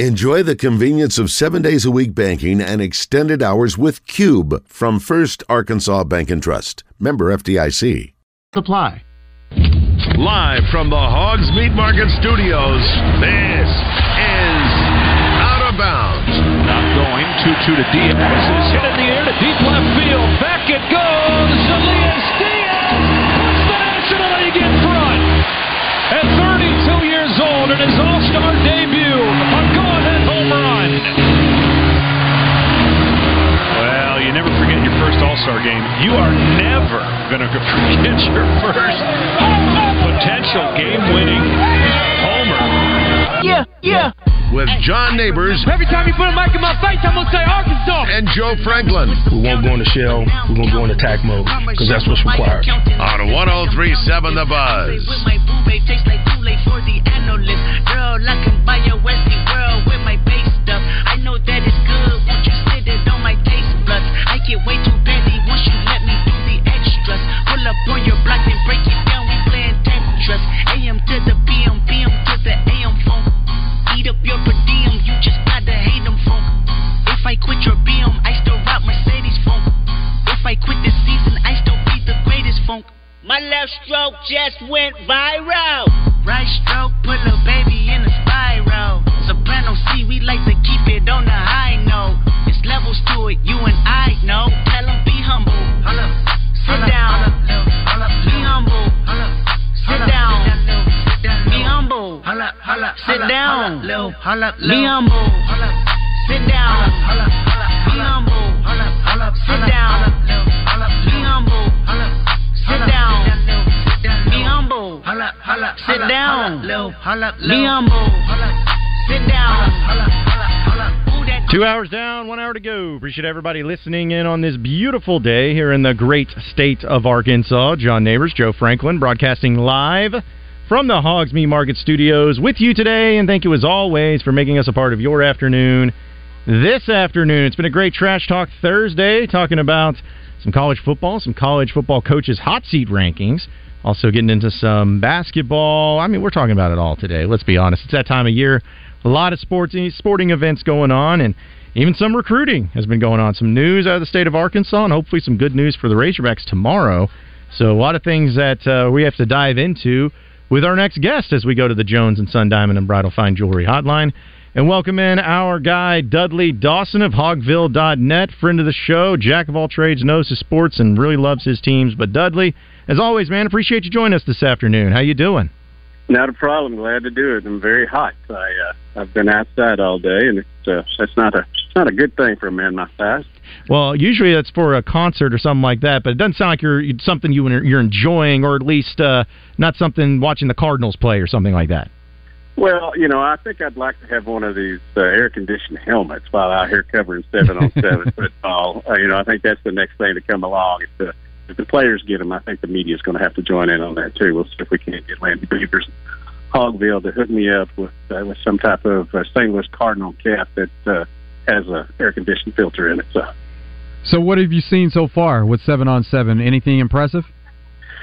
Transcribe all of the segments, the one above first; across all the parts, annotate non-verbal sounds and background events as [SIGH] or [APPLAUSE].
Enjoy the convenience of seven days a week banking and extended hours with Cube from First Arkansas Bank and Trust. Member FDIC. Supply. Live from the Hogs Meat Market Studios, this is Out of Bounds. Not going. 2 2 to Diaz. Is hit in the air to deep left field. Back it goes. Elias Diaz puts the National League in front. At 32 years old in his All Star debut, a go-ahead home. Well, you never forget your first All Star game. You are never going [LAUGHS] to forget your first potential game-winning homer. Yeah, yeah. With John Neighbors Every time you put a mic in my face, I'm gonna say Arkansas. and Joe Franklin We won't go in the shell. We're going to go in attack mode because that's what's required. on 1037 The Buzz. With my boo tastes like Kool-Aid for the analyst. Girl, I can buy a Westie world with my base stuff. I know that it's good. Won't you sit it on my taste buds? I get way too busy once you let me do the extras. Pull up on your block and break it down. We playing Tetris. AM to the PM, PM to the AM phone. Eat up your per diem. You just gotta hate them funk. If I quit your BM, I still rock Mercedes funk. If I quit this season, I still be the greatest funk. My left stroke just went viral. Right stroke put a baby in a spiral. Soprano C, we like to keep it on the high note. It's levels to it, you and I know. Tell 'em be humble. Sit down. Be humble. Sit down. Be humble. Sit down. Be humble. Sit down. Be humble. Sit down. Be humble. Sit down. Be humble. Sit down. Be humble. Sit down. Two hours down, one hour to go. Appreciate everybody listening in on this beautiful day here in the great state of Arkansas. John Neighbors, Joe Franklin, broadcasting live from the Hogs Meat Market Studios with you today. And thank you as always for making us a part of your afternoon. This afternoon, it's been a great Trash Talk Thursday, talking about some college football, some college football coaches' hot seat rankings. Also getting into some basketball. I mean, we're talking about it all today. Let's be honest. It's that time of year. A lot of sports, sporting events going on, and even some recruiting has been going on. Some news out of the state of Arkansas, and hopefully some good news for the Razorbacks tomorrow. So a lot of things that uh, we have to dive into with our next guest as we go to the Jones and Son Diamond and Bridal Fine Jewelry Hotline. And welcome in our guy, Dudley Dawson of Hogville.net, friend of the show, jack of all trades, knows his sports, and really loves his teams. But Dudley, as always, man, appreciate you joining us this afternoon. How you doing? Not a problem. Glad to do it. I'm very hot. I uh, I've been outside all day, and it's uh, that's not a it's not a good thing for a man my size. Well, usually that's for a concert or something like that, but it doesn't sound like you're something you you're enjoying, or at least uh, not something watching the Cardinals play or something like that. Well, you know, I think I'd like to have one of these uh, air conditioned helmets while out here covering seven on seven [LAUGHS] football. Uh, you know, I think that's the next thing to come along. If the if the players get them, I think the media's going to have to join in on that too. We'll see if we can't get Landy Beavers, Hogville to hook me up with uh, with some type of uh, St. Louis Cardinal cap that uh, has a air conditioned filter in it. So. So, what have you seen so far with seven on seven? Anything impressive?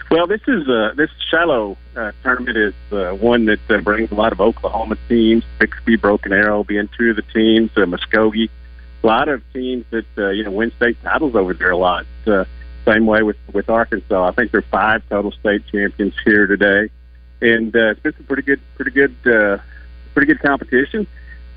Well, this is uh, this Shiloh uh, tournament is uh, one that uh, brings a lot of Oklahoma teams. Bixby, Broken Arrow being two of the teams. Uh, Muskogee, a lot of teams that uh, you know win state titles over there a lot. Uh, same way with with Arkansas. I think there are five total state champions here today, and uh, it's been some pretty good, pretty good, uh, pretty good competition.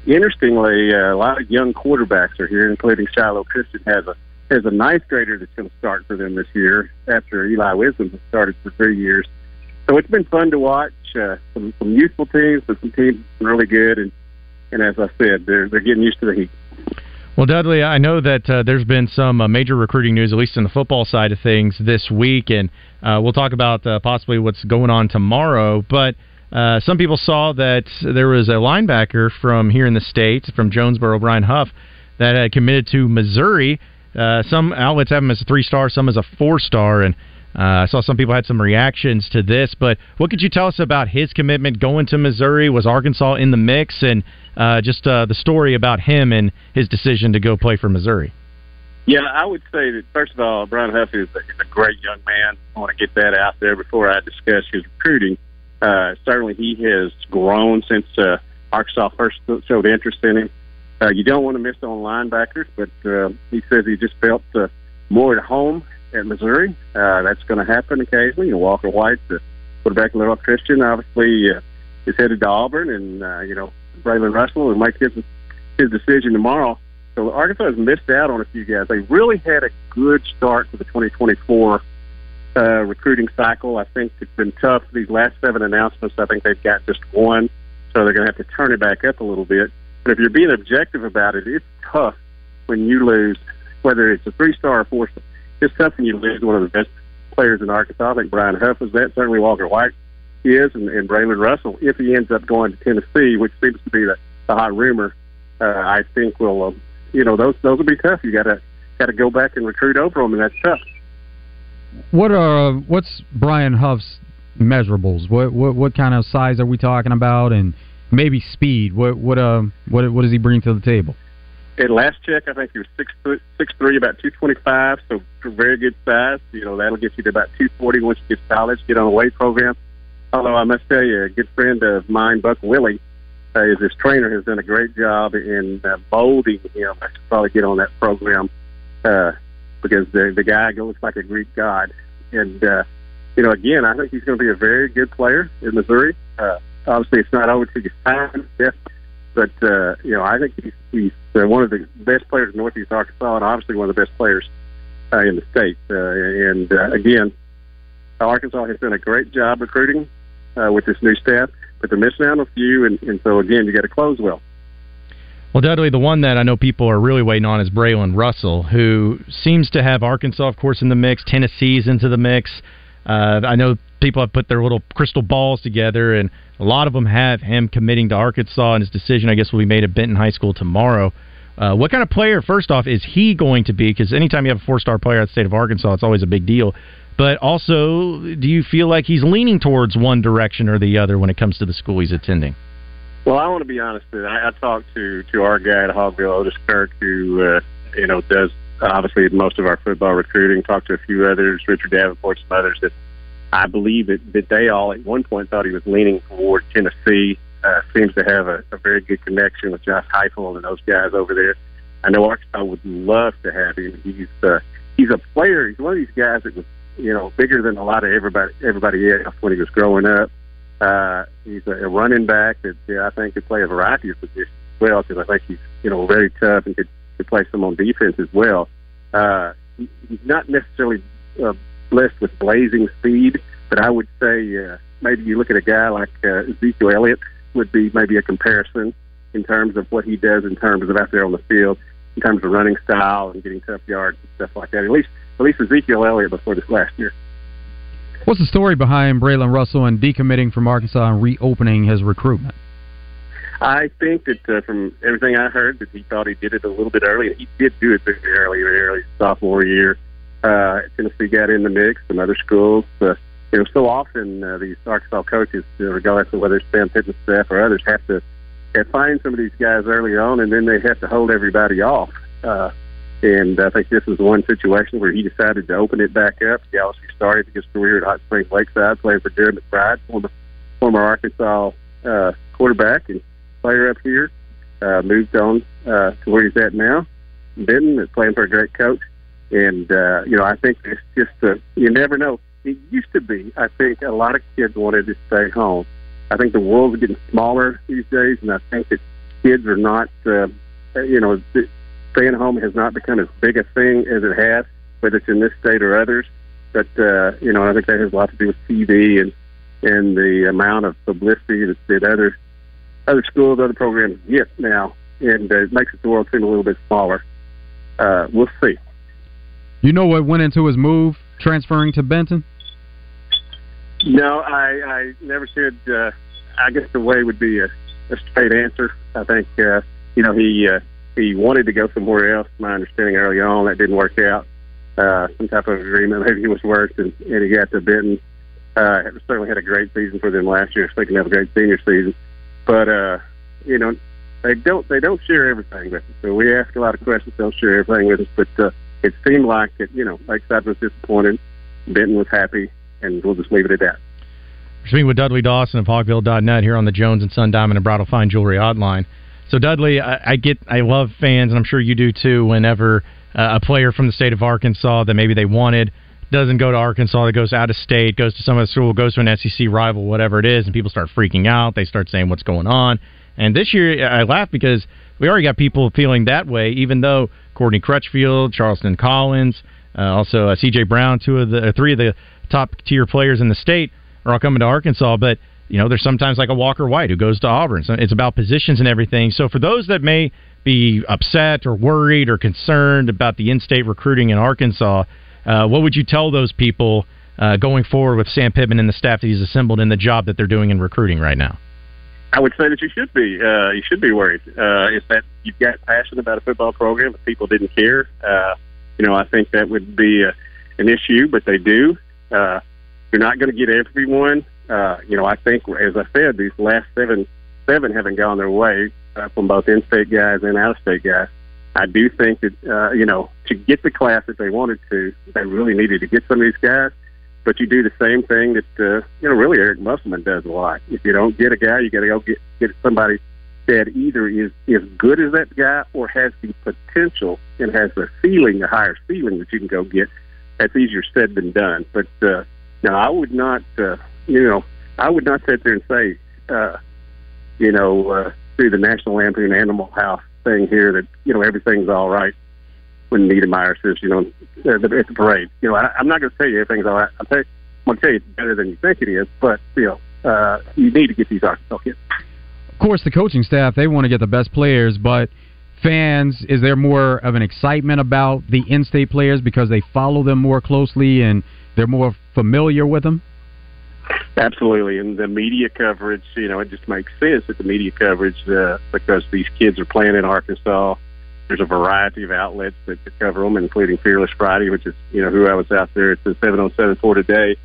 Interestingly, uh, a lot of young quarterbacks are here, including Shiloh Christian has a has a ninth grader that's going to start for them this year after Eli Wisdom has started for three years. So it's been fun to watch uh, some some youthful teams, but some teams really good, and and as I said, they're they're getting used to the heat. Well, Dudley, I know that uh, there's been some uh, major recruiting news, at least in the football side of things, this week, and uh, we'll talk about uh, possibly what's going on tomorrow. But uh, some people saw that there was a linebacker from here in the state, from Jonesboro, Brian Huff, that had committed to Missouri. Uh, some outlets have him as a three star, some as a four star, and uh, I saw some people had some reactions to this. But what could you tell us about his commitment going to Missouri? Was Arkansas in the mix, and uh, just uh, the story about him and his decision to go play for Missouri? Yeah, I would say that first of all, Brian Huff is a, is a great young man. I want to get that out there before I discuss his recruiting. Uh, certainly, he has grown since uh, Arkansas first showed interest in him. Uh, you don't want to miss on linebackers, but uh, he says he just felt uh, more at home at Missouri. Uh, that's going to happen occasionally. And Walker White, the quarterback, Little Christian, obviously uh, is headed to Auburn, and uh, you know Braylon Russell will make his his decision tomorrow. So Arkansas has missed out on a few guys. They really had a good start to the 2024 uh, recruiting cycle. I think it's been tough. These last seven announcements, I think they've got just one, so they're going to have to turn it back up a little bit. But if you're being objective about it, it's tough when you lose, whether it's a three-star or four-star. It's tough when you lose one of the best players in Arkansas. I think Brian Huff was that. Certainly Walker White is, and, and Braylon Russell, if he ends up going to Tennessee, which seems to be the, the hot rumor, uh, I think will, um, you know, those those will be tough. You got to got to go back and recruit over them, and that's tough. What are what's Brian Huff's measurables? What what what kind of size are we talking about, and maybe speed? What what uh what what does he bring to the table? At last check, I think he was six foot six three, about two twenty five. So very good size. You know that'll get you to about two forty once you get to college. Get on a weight program. Although I must tell you, a good friend of mine, Buck Willie, uh, is his trainer, has done a great job in uh, molding him. I should probably get on that program uh, because the the guy looks like a Greek god. And uh, you know, again, I think he's going to be a very good player in Missouri. Uh, obviously, it's not over till you sign, but uh, you know, I think he's, he's uh, one of the best players in Northeast Arkansas, and obviously one of the best players uh, in the state. Uh, and uh, again, Arkansas has done a great job recruiting uh, with this new staff, but they're missing out on a few, and, and so again, you got to close well. Well, Dudley, the one that I know people are really waiting on is Braylon Russell, who seems to have Arkansas, of course, in the mix. Tennessee's into the mix. Uh, I know people have put their little crystal balls together, and a lot of them have him committing to Arkansas, and his decision, I guess, will be made at Benton High School tomorrow. Uh, what kind of player, first off, is he going to be? Because anytime you have a four star player at the state of Arkansas, it's always a big deal. But also, do you feel like he's leaning towards one direction or the other when it comes to the school he's attending? Well, I want to be honest. With you. I, I talked to to our guy at Hogville, Otis Kirk, who uh, you know does obviously most of our football recruiting. Talked to a few others, Richard Davenport, some others that I believe that, that they all at one point thought he was leaning toward Tennessee. Uh, seems to have a, a very good connection with Josh Heupel and those guys over there. I know Arkansas would love to have him. He's uh, he's a player. He's one of these guys that was you know bigger than a lot of everybody everybody else when he was growing up. Uh, he's a, a running back that yeah, I think could play a variety of positions as well because I think he's you know very tough and could, could play some on defense as well. Uh, he, he's not necessarily uh, blessed with blazing speed, but I would say uh, maybe you look at a guy like uh, Ezekiel Elliott would be maybe a comparison in terms of what he does in terms of out there on the field, in terms of running style and getting tough yards and stuff like that. At least at least Ezekiel Elliott before this last year. What's the story behind Braylon Russell and decommitting from Arkansas and reopening his recruitment? I think that uh, from everything I heard, that he thought he did it a little bit early. He did do it very early, very early sophomore year. Uh, Tennessee got in the mix, some other schools. Uh, you know, so often uh, these Arkansas coaches, uh, regardless of whether it's Sam Pittman's staff or others, have to have find some of these guys early on, and then they have to hold everybody off. Uh, and I think this is one situation where he decided to open it back up. He obviously started his career at Hot Springs Lakeside, playing for Jared McBride, former former Arkansas uh, quarterback and player up here. Uh, moved on uh, to where he's at now, Benton, is playing for a great coach. And uh, you know, I think it's just uh, you never know. It used to be, I think, a lot of kids wanted to stay home. I think the world's getting smaller these days, and I think that kids are not, uh, you know, staying home has not become as big a thing as it has, whether it's in this state or others. But uh, you know, I think that has a lot to do with TV and and the amount of publicity that, that other other schools, other programs get now, and uh, it makes the world seem a little bit smaller. Uh, we'll see. You know what went into his move transferring to Benton? No, I, I never said. Uh, I guess the way would be a, a straight answer. I think uh, you know he uh, he wanted to go somewhere else. My understanding early on that didn't work out. Uh, some type of agreement maybe it was worked, and, and he got to Benton. Uh, certainly had a great season for them last year. They can have a great senior season, but uh, you know they don't they don't share everything with us. So we ask a lot of questions. They don't share everything with us, but uh, it seemed like that you know Lakeside was disappointed, Benton was happy, and we'll just leave it at that. speaking with Dudley Dawson of Hogville.net here on the Jones and Son Diamond and Bridal Fine Jewelry Hotline. So Dudley, I, I get, I love fans, and I'm sure you do too. Whenever uh, a player from the state of Arkansas that maybe they wanted doesn't go to Arkansas, that goes out of state, goes to some other school, goes to an SEC rival, whatever it is, and people start freaking out. They start saying what's going on. And this year, I laugh because we already got people feeling that way, even though Courtney Crutchfield, Charleston Collins, uh, also uh, C.J. Brown, two of the uh, three of the top tier players in the state are all coming to Arkansas. But you know, there's sometimes like a Walker White who goes to Auburn. So it's about positions and everything. So for those that may be upset or worried or concerned about the in-state recruiting in Arkansas, uh, what would you tell those people uh, going forward with Sam Pittman and the staff that he's assembled in the job that they're doing in recruiting right now? I would say that you should be. Uh, you should be worried. Uh, if that you've got passion about a football program, if people didn't care, uh, you know, I think that would be a, an issue. But they do. Uh, you're not going to get everyone. Uh, you know, I think, as I said, these last seven seven haven't gone their way uh, from both in-state guys and out-of-state guys. I do think that uh, you know to get the class that they wanted to, they really needed to get some of these guys. But you do the same thing that uh, you know really Eric Musselman does a lot. If you don't get a guy, you got to go get get somebody that either is as good as that guy or has the potential and has the ceiling, the higher ceiling that you can go get. That's easier said than done. But uh, now I would not, uh, you know, I would not sit there and say, uh, you know, uh, through the National Lampoon Animal House thing here that you know everything's all right when Niedermeyer says you know at the, parade. You know, I, I'm not going to tell you everything's all right. I'll tell I'm going to tell you it's better than you think it is. But you know, uh, you need to get these Arkansas kids. Of course, the coaching staff they want to get the best players, but fans, is there more of an excitement about the in-state players because they follow them more closely and they're more familiar with them? Absolutely, and the media coverage, you know, it just makes sense that the media coverage, uh, because these kids are playing in Arkansas. There's a variety of outlets that cover them, including Fearless Friday, which is, you know, who I was out there at the 707 for today.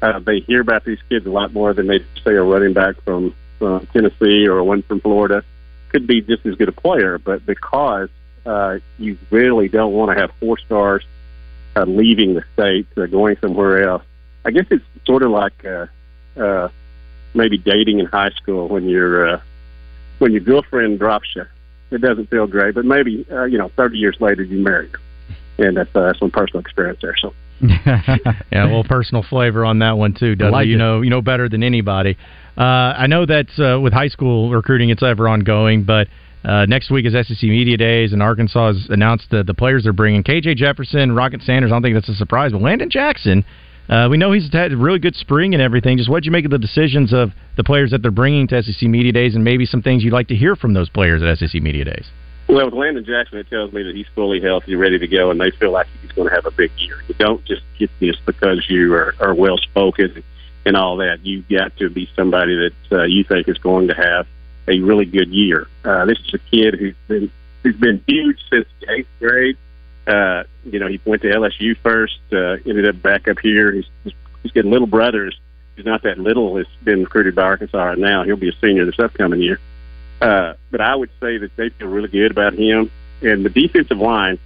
Uh, they hear about these kids a lot more than they say a running back from uh, Tennessee or one from Florida. Could be just as good a player, but because uh, you really don't want to have four stars uh, leaving the state, uh, going somewhere else. I guess it's sort of like uh, uh, maybe dating in high school when your uh, when your girlfriend drops you. It doesn't feel great, but maybe uh, you know, thirty years later you marry her, and that's uh, some personal experience there. So. [LAUGHS] yeah, a little personal flavor on that one too, Dudley. like you it. know, you know better than anybody. Uh, I know that uh, with high school recruiting, it's ever ongoing, but uh, next week is SEC Media Days, and Arkansas has announced the, the players they're bringing. KJ Jefferson, Rocket Sanders. I don't think that's a surprise, but Landon Jackson. Uh, we know he's had a really good spring and everything. Just what would you make of the decisions of the players that they're bringing to SEC Media Days, and maybe some things you'd like to hear from those players at SEC Media Days? Well, with Landon Jackson, it tells me that he's fully healthy, ready to go, and they feel like he's going to have a big year. You don't just get this because you are, are well spoken and all that. You've got to be somebody that uh, you think is going to have a really good year. Uh, this is a kid who's been who's been huge since the eighth grade. Uh, you know, he went to LSU first, uh, ended up back up here. He's he's, getting little brothers. He's not that little. He's been recruited by Arkansas right now. He'll be a senior this upcoming year. Uh, but I would say that they feel really good about him. And the defensive line,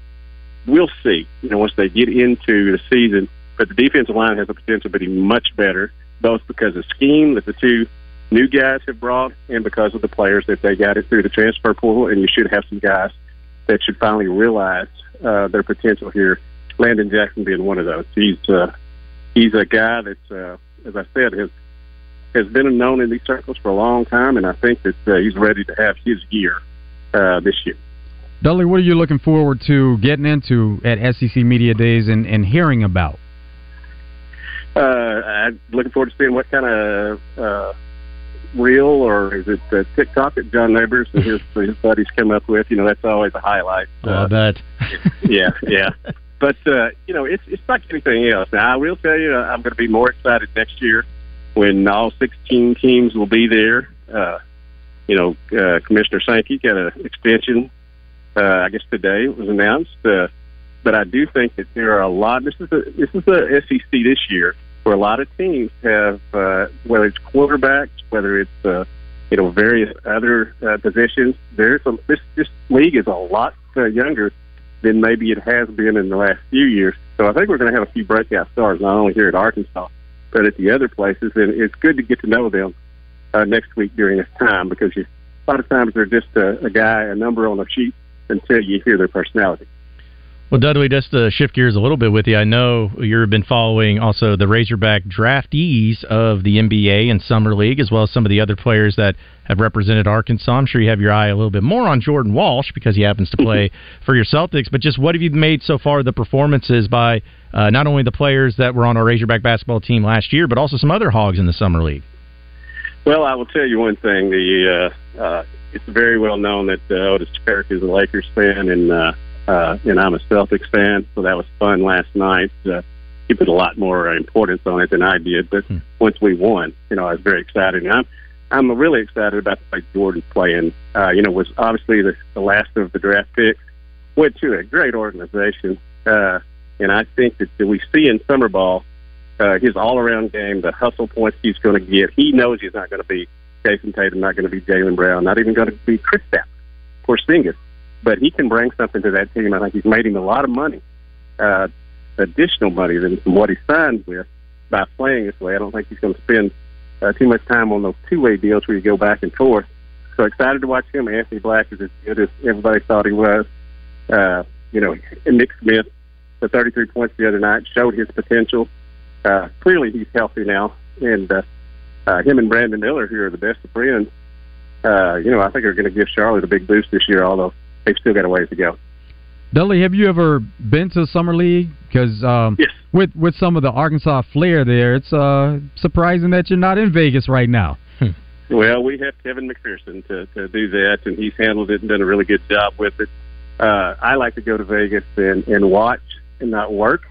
we'll see, you know, once they get into the season. But the defensive line has the potential to be much better, both because of scheme that the two new guys have brought and because of the players that they got it through the transfer portal. And you should have some guys that should finally realize uh, their potential here. Landon Jackson being one of those. He's uh, he's a guy that, uh, as I said, has has been known in these circles for a long time, and I think that uh, he's ready to have his year uh, this year. Dudley, what are you looking forward to getting into at SEC Media Days and, and hearing about? Uh, I'm looking forward to seeing what kind of uh, reel or is it uh, TikTok that John Neighbors and his, [LAUGHS] his buddies come up with. You know, that's always a highlight. Oh, I bet. [LAUGHS] yeah, yeah. But uh, you know, it's it's like anything else. Now, I will tell you, uh, I'm going to be more excited next year when all 16 teams will be there. Uh, you know, uh, Commissioner Sankey got an extension. Uh, I guess today it was announced. Uh, but I do think that there are a lot. This is a, this is the SEC this year where a lot of teams have, uh, whether it's quarterbacks, whether it's uh, you know various other uh, positions. There's some. This this league is a lot uh, younger than maybe it has been in the last few years. So I think we're going to have a few breakout stars, not only here at Arkansas, but at the other places, and it's good to get to know them uh, next week during this time because you, a lot of times they're just a, a guy, a number on a sheet until you hear their personality. Well, Dudley, just to shift gears a little bit with you, I know you've been following also the Razorback draftees of the NBA and Summer League, as well as some of the other players that have represented Arkansas. I'm sure you have your eye a little bit more on Jordan Walsh because he happens to [LAUGHS] play for your Celtics. But just what have you made so far the performances by uh, not only the players that were on our Razorback basketball team last year, but also some other Hogs in the Summer League? Well, I will tell you one thing. The uh, uh, it's very well known that uh, Otis Kirk is a Lakers fan, and uh, uh, and I'm a Celtics fan, so that was fun last night. Uh, he put a lot more importance on it than I did, but hmm. once we won, you know, I was very excited. And I'm I'm really excited about the way Jordan's playing. Uh, you know, was obviously the, the last of the draft picks. Went to a great organization, uh, and I think that, that we see in summer ball uh, his all-around game, the hustle points he's going to get. He knows he's not going to be Jayson Tatum, not going to be Jaylen Brown, not even going to be Kristaps Porzingis but he can bring something to that team. I think he's made him a lot of money, uh, additional money than what he signed with by playing this way. I don't think he's going to spend uh, too much time on those two-way deals where you go back and forth. So excited to watch him. Anthony Black is as good as everybody thought he was. Uh, you know, Nick Smith, the 33 points the other night, showed his potential. Uh, clearly, he's healthy now, and uh, uh, him and Brandon Miller, who are the best of friends, uh, you know, I think are going to give Charlotte a big boost this year. Although they've still got a ways to go. Dudley, have you ever been to Summer League? Because um, yes. with with some of the Arkansas flair there, it's uh, surprising that you're not in Vegas right now. Hmm. Well, we have Kevin McPherson to, to do that, and he's handled it and done a really good job with it. Uh, I like to go to Vegas and, and watch and not work.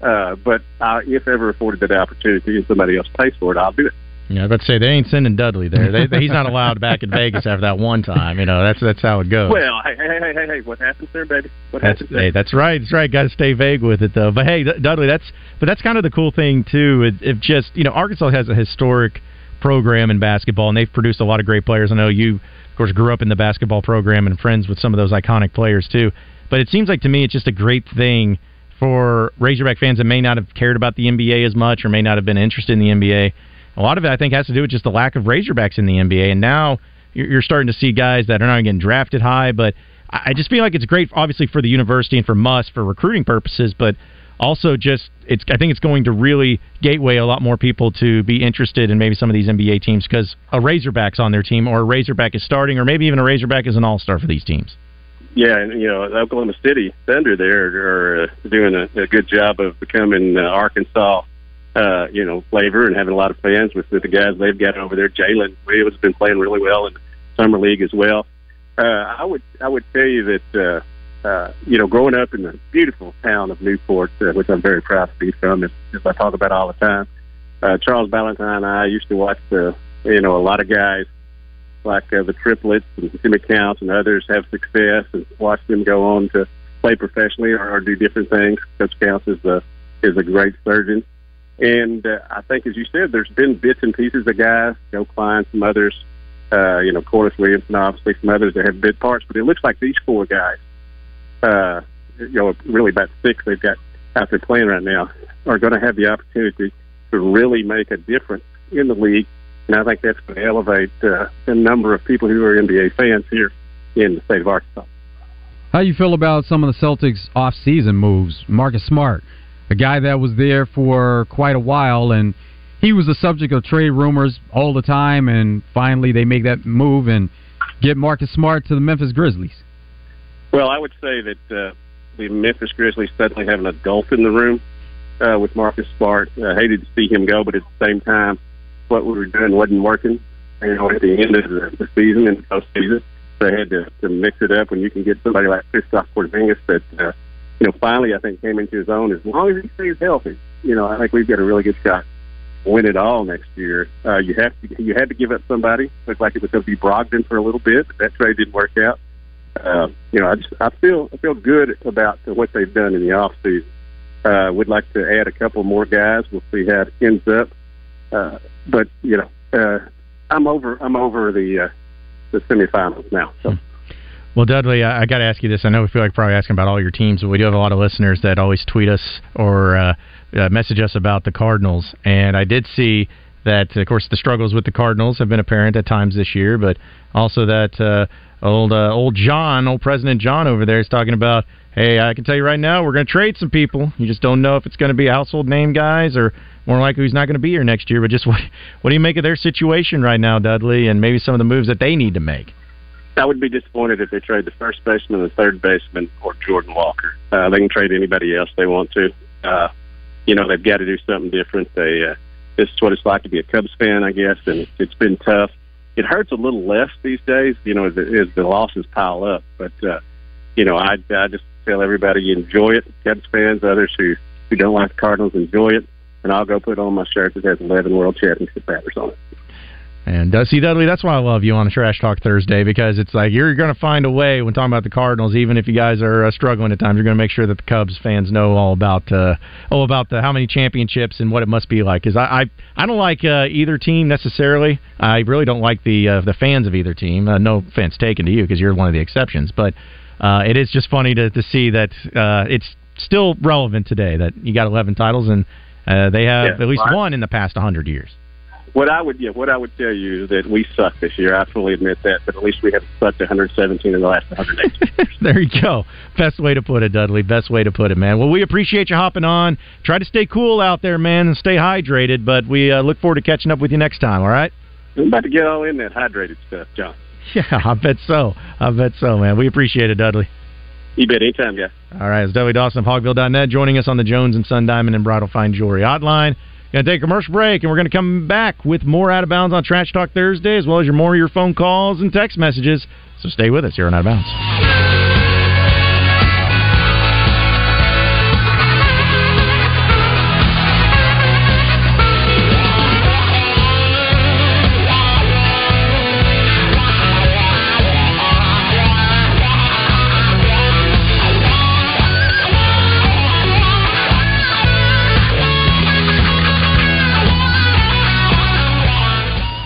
Uh, but uh, if ever afforded that opportunity and somebody else pays for it, I'll do it. Yeah, let's say they ain't sending Dudley there. They, he's not allowed back in Vegas after that one time. You know, that's that's how it goes. Well, hey, hey, hey, hey, hey, what happens there, baby? What that's, happens there? Hey, that's right. That's right. Got to stay vague with it though. But hey, Dudley, that's but that's kind of the cool thing too. It just you know, Arkansas has a historic program in basketball, and they've produced a lot of great players. I know you, of course, grew up in the basketball program and friends with some of those iconic players too. But it seems like to me, it's just a great thing for Razorback fans that may not have cared about the NBA as much or may not have been interested in the NBA a lot of it, I think, has to do with just the lack of Razorbacks in the NBA. And now you're starting to see guys that are not getting drafted high, but I just feel like it's great, obviously, for the university and for Muss for recruiting purposes, but also just it's. I think it's going to really gateway a lot more people to be interested in maybe some of these NBA teams because a Razorback's on their team, or a Razorback is starting, or maybe even a Razorback is an All Star for these teams. Yeah, and you know, Oklahoma City Thunder there are doing a, a good job of becoming uh, Arkansas uh, you know, flavor and having a lot of fans with, with the guys they've got over there. Jalen Williams has been playing really well in the summer league as well. Uh, I would I would tell you that uh, uh, you know, growing up in the beautiful town of Newport, uh, which I'm very proud to be from, as, as I talk about all the time. Uh, Charles Balentine and I used to watch the you know a lot of guys like uh, the triplets and Timmy Counts and others have success and watch them go on to play professionally or, or do different things. Coach Counts is a is a great surgeon. And uh, I think, as you said, there's been bits and pieces of guys, Joe Kleine, some others, uh, you know, Corliss Williamson, obviously some others that have bit parts. But it looks like these four guys, uh, you know, really about six they've got out there playing right now, are going to have the opportunity to really make a difference in the league. And I think that's going to elevate uh, the number of people who are NBA fans here in the state of Arkansas. How you feel about some of the Celtics off-season moves? Marcus Smart a guy that was there for quite a while, and he was the subject of trade rumors all the time. And finally, they make that move and get Marcus Smart to the Memphis Grizzlies. Well, I would say that uh, the Memphis Grizzlies suddenly have an adult in the room uh, with Marcus Smart. I hated to see him go, but at the same time, what we were doing wasn't working. You know, at the end of the, season and the postseason, so I had to, to mix it up. When you can get somebody like Kristaps Porzingis that uh, you know, finally I think came into his own. As long as he stays healthy, you know, I think we've got a really good shot win it all next year. Uh, you have to you had to give up somebody. Looked like it was going to be Brogdon for a little bit, but that trade didn't work out. Uh, you know, I just I feel I feel good about what they've done in the off season. Uh, would like to add a couple more guys. We'll see how it ends up. Uh, but you know, uh, I'm over I'm over the uh, the semifinals now. So. Well, Dudley, I, I got to ask you this. I know we feel like probably asking about all your teams, but we do have a lot of listeners that always tweet us or uh, uh, message us about the Cardinals, and I did see that, of course, the struggles with the Cardinals have been apparent at times this year, but also that uh, old uh, old John, old President John over there, is talking about. Hey, I can tell you right now, we're going to trade some people. You just don't know if it's going to be household name guys or more likely who's not going to be here next year. But just [LAUGHS] what what do you make of their situation right now, Dudley, and maybe some of the moves that they need to make? I would be disappointed if they trade the first baseman, the third baseman, or Jordan Walker. Uh, they can trade anybody else they want to. Uh, you know, they've got to do something different. They uh, this is what it's like to be a Cubs fan, I guess, and it's, it's been tough. It hurts a little less these days, you know, as, as the losses pile up. But uh, you know, I I just tell everybody enjoy it. Cubs fans, others who who don't like the Cardinals, enjoy it. And I'll go put on my shirt that has 11 World Championship batters on it. And uh, see, Dudley, that's why I love you on a Trash Talk Thursday because it's like you're going to find a way when talking about the Cardinals, even if you guys are uh, struggling at times, you're going to make sure that the Cubs fans know all about uh, all about the how many championships and what it must be like. Because I, I I don't like uh, either team necessarily. I really don't like the uh, the fans of either team. Uh, no offense taken to you because you're one of the exceptions, but uh, it is just funny to to see that uh, it's still relevant today that you got 11 titles and uh, they have Yeah, at least well, one in the past 100 years. What I would, yeah, what I would tell you is that we suck this year. I fully admit that, but at least we have sucked 117 in the last 108. [LAUGHS] there you go. Best way to put it, Dudley. Best way to put it, man. Well, we appreciate you hopping on. Try to stay cool out there, man, and stay hydrated. But we uh, look forward to catching up with you next time. All right? I'm about to get all in that hydrated stuff, John. [LAUGHS] Yeah, I bet so. I bet so, man. We appreciate it, Dudley. You bet anytime, guys. All right, it's Dudley Dawson of Hogville.net joining us on the Jones and Son Diamond and Bridal Fine Jewelry Hotline. Going to take a commercial break, and we're going to come back with more Out of Bounds on Trash Talk Thursday, as well as your more of your phone calls and text messages. So stay with us here on Out of Bounds.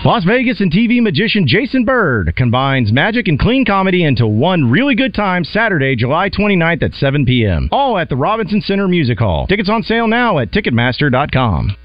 Las Vegas and TV magician Jason Bird combines magic and clean comedy into one really good time Saturday, July 29th at 7 p.m. All at the Robinson Center Music Hall. Tickets on sale now at Ticketmaster.com.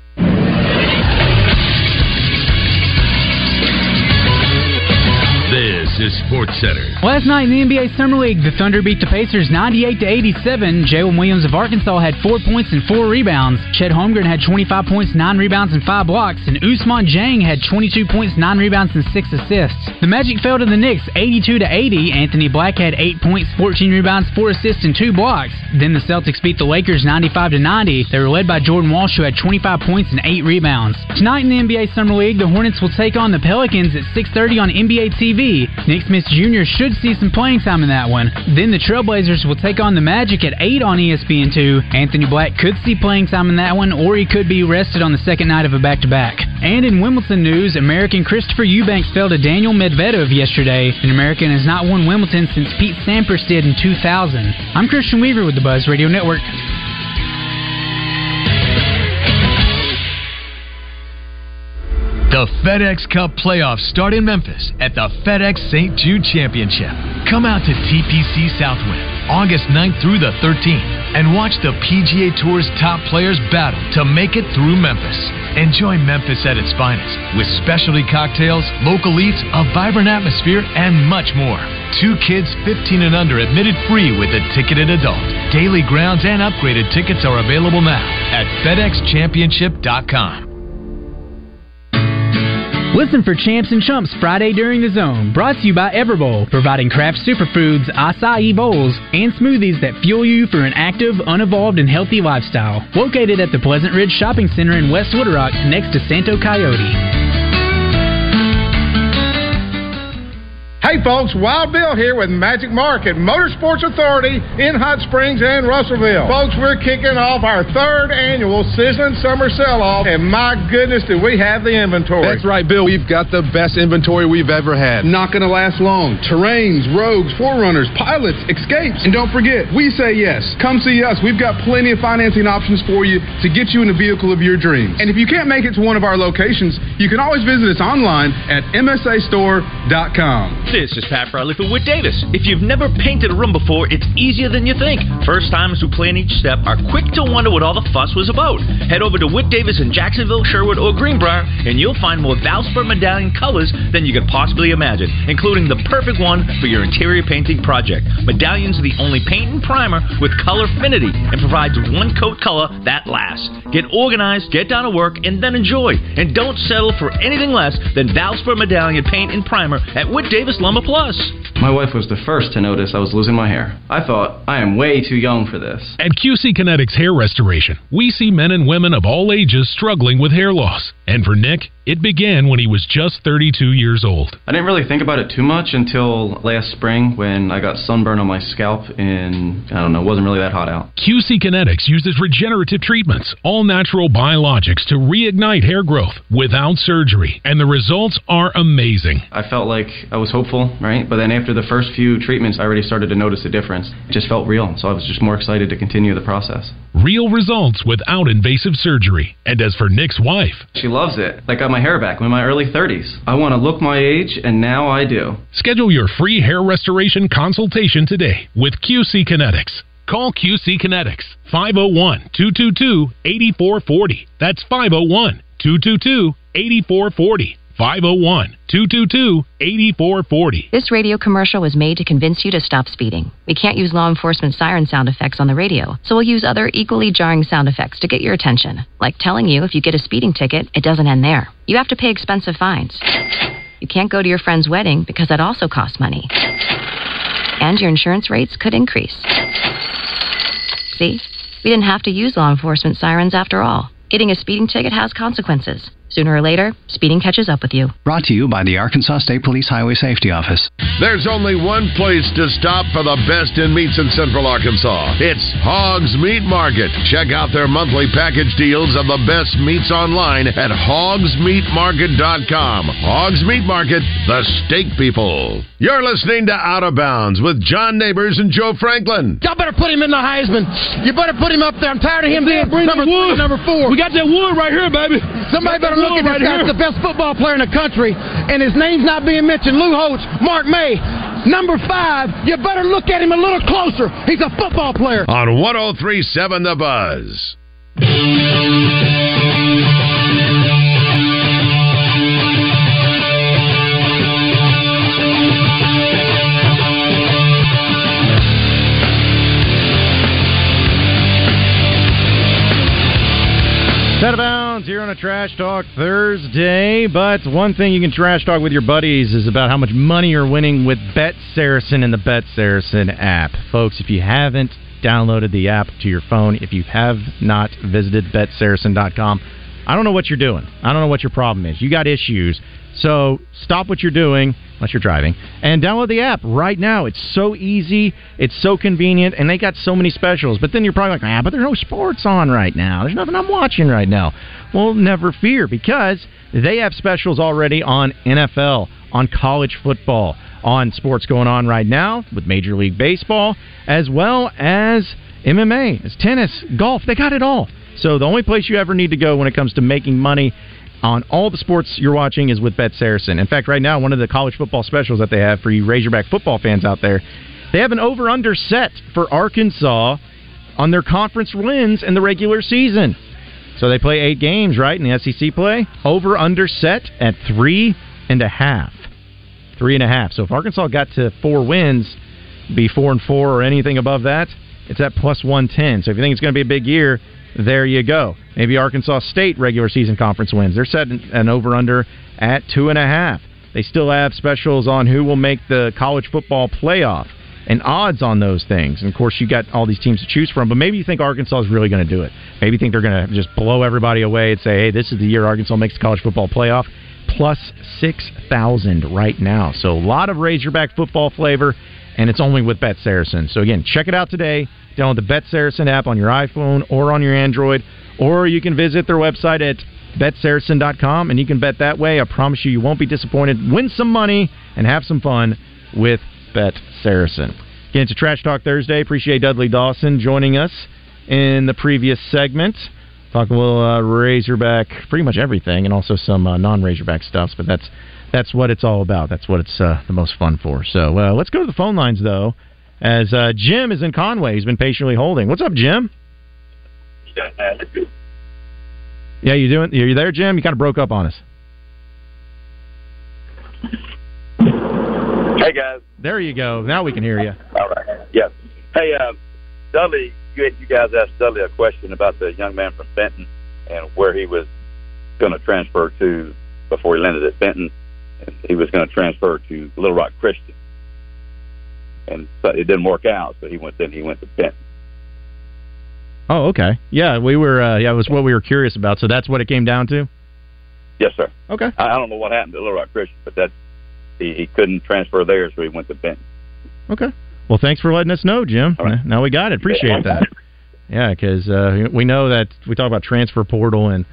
Sports Center. Last night in the NBA Summer League, the Thunder beat the Pacers 98 to 87. Jalen Williams of Arkansas had four points and four rebounds. Chet Holmgren had 25 points, nine rebounds, and five blocks. And Ousmane Dieng had 22 points, nine rebounds, and six assists. The Magic fell to the Knicks 82 to 80. Anthony Black had eight points, 14 rebounds, four assists, and two blocks. Then the Celtics beat the Lakers 95 to 90. They were led by Jordan Walsh, who had 25 points and eight rebounds. Tonight in the NBA Summer League, the Hornets will take on the Pelicans at 6:30 on NBA TV. Nick Smith Jr. should see some playing time in that one. Then the Trailblazers will take on the Magic at 8 on E ESPN2. Anthony Black could see playing time in that one, or he could be rested on the second night of a back-to-back. And in Wimbledon news, American Christopher Eubanks fell to Daniel Medvedev yesterday. An American has not won Wimbledon since Pete Sampras did in 2000. I'm Christian Weaver with the Buzz Radio Network. The FedEx Cup playoffs start in Memphis at the FedEx St. Jude Championship. Come out to TPC Southwind August 9th through the 13th and watch the PGA Tour's top players battle to make it through Memphis. Enjoy Memphis at its finest with specialty cocktails, local eats, a vibrant atmosphere, and much more. Two kids 15 and under admitted free with a ticketed adult. Daily grounds and upgraded tickets are available now at FedExChampionship.com. Listen for Champs and Chumps Friday during the Zone, brought to you by Everbowl, providing craft superfoods, acai bowls, and smoothies that fuel you for an active, unevolved, and healthy lifestyle. Located at the Pleasant Ridge Shopping Center in West Little Rock, next to Santo Coyote. Hey folks, Wild Bill here with Magic Market Motorsports Authority in Hot Springs and Russellville. Folks, we're kicking off our third annual Sizzling Summer Sell-Off, and my goodness, do we have the inventory. That's right, Bill. We've got the best inventory we've ever had. Not going to last long. Terrains, rogues, forerunners, pilots, escapes. And don't forget, we say yes. Come see us. We've got plenty of financing options for you to get you in the vehicle of your dreams. And if you can't make it to one of our locations, you can always visit us online at msastore.com. This is Pat Bradley for Whit Davis. If you've never painted a room before, it's easier than you think. First timers who plan each step are quick to wonder what all the fuss was about. Head over to Whit Davis in Jacksonville, Sherwood, or Greenbrier, and you'll find more Valspar medallion colors than you could possibly imagine, including the perfect one for your interior painting project. Medallions are the only paint and primer with color affinity and provides one coat color that lasts. Get organized, get down to work, and then enjoy. And don't settle for anything less than Valspar medallion paint and primer at Whit Davis Plus. My wife was the first to notice I was losing my hair. I thought, I am way too young for this. At QC Kinetics Hair Restoration, we see men and women of all ages struggling with hair loss. And for Nick, it began when he was just 32 years old. I didn't really think about it too much until last spring when I got sunburn on my scalp and I don't know, it wasn't really that hot out. QC Kinetics uses regenerative treatments, all natural biologics to reignite hair growth without surgery, and the results are amazing. I felt like I was hopeful, right? But then after the first few treatments, I already started to notice a difference. It just felt real, so I was just more excited to continue the process. Real results without invasive surgery. And as for Nick's wife, She loves it. I got my hair back. I'm in my early 30s. I want to look my age, and now I do. schedule your free hair restoration consultation today with QC Kinetics. Call QC Kinetics 501 222 8440. That's 501 222 8440. 501 222 8440. This radio commercial was made to convince you to stop speeding. We can't use law enforcement siren sound effects on the radio, so we'll use other equally jarring sound effects to get your attention, like telling you if you get a speeding ticket, it doesn't end there. You have to pay expensive fines. You can't go to your friend's wedding because that also costs money. And your insurance rates could increase. See? We didn't have to use law enforcement sirens after all. Getting a speeding ticket has consequences. Sooner or later, speeding catches up with you. Brought to you by the Arkansas State Police Highway Safety Office. There's only one place to stop for the best in meats in Central Arkansas. It's Hogs Meat Market. Check out their monthly package deals of the best meats online at hogsmeatmarket.com. Hogs Meat Market, the steak people. You're listening to Out of Bounds with John Neighbors and Joe Franklin. Y'all better put him in the Heisman. You better put him up there. I'm tired of him being number three, number four. We got that wood right here, baby. Somebody better look at this guy. He's the best football player in the country, and his name's not being mentioned. Lou Holtz, Mark May, number five. You better look at him a little closer. He's a football player. On 1037 The Buzz. Set of bounds here on a Trash Talk Thursday. But one thing you can trash talk with your buddies is about how much money you're winning with Bet Saracen and the Bet Saracen app. Folks, if you haven't downloaded the app to your phone, if you have not visited betsaracen.com, I don't know what you're doing. I don't know what your problem is. You got issues. So stop what you're doing, unless you're driving, and download the app right now. It's so easy, it's so convenient, and they got so many specials. But then you're probably like, ah, but there's no sports on right now. There's nothing I'm watching right now. Well, never fear, because they have specials already on NFL, on college football, on sports going on right now with Major League Baseball, as well as MMA, as tennis, golf. They got it all. So the only place you ever need to go when it comes to making money on all the sports you're watching is with Bet Saracen. In fact, right now, one of the college football specials that they have for you Razorback football fans out there, they have an over-under set for Arkansas on their conference wins in the regular season. So they play eight games, right, in the SEC play. Over under set at three and a half. Three and a half. So if Arkansas got to four wins, be four and four or anything above that, it's at plus one ten. So if you think it's going to be a big year, there you go. Maybe Arkansas State regular season conference wins. They're set an over under at two and a half. They still have specials on who will make the college football playoff and odds on those things. And of course, you got all these teams to choose from, but maybe you think Arkansas is really going to do it. Maybe you think they're going to just blow everybody away and say, hey, this is the year Arkansas makes the college football playoff. Plus 6,000 right now. So a lot of Razorback football flavor, and it's only with Bet Saracen. So again, check it out today. Download the Bet Saracen app on your iPhone or on your Android, or you can visit their website at betsaracen.com and you can bet that way. I promise you, you won't be disappointed. Win some money and have some fun with Bet Saracen. Again, it's a Trash Talk Thursday. Appreciate Dudley Dawson joining us in the previous segment. Talking a little uh, Razorback, pretty much everything, and also some uh, non-Razorback stuff. But that's that's what it's all about. That's what it's uh, the most fun for. So uh, let's go to the phone lines though, as uh, Jim is in Conway. He's been patiently holding. What's up, Jim? Yeah, you doing? Are you there, Jim? You kind of broke up on us. Hey guys. There you go. Now we can hear you. All right. Yes. Hey, uh, Dudley, you, you guys asked Dudley a question about the young man from Benton and where he was going to transfer to before he landed at Benton. And he was going to transfer to Little Rock Christian, and so it didn't work out. So he went then he went to Benton. Oh, okay. Yeah, we were. Uh, yeah, it was what we were curious about. So that's what it came down to. Yes, sir. Okay. I, I don't know what happened to Little Rock Christian, but that's he, he couldn't transfer there, so he went to Benton. Okay. Well, thanks for letting us know, Jim. Now we got it. Appreciate that. Yeah, because uh, we know that we talk about transfer portal and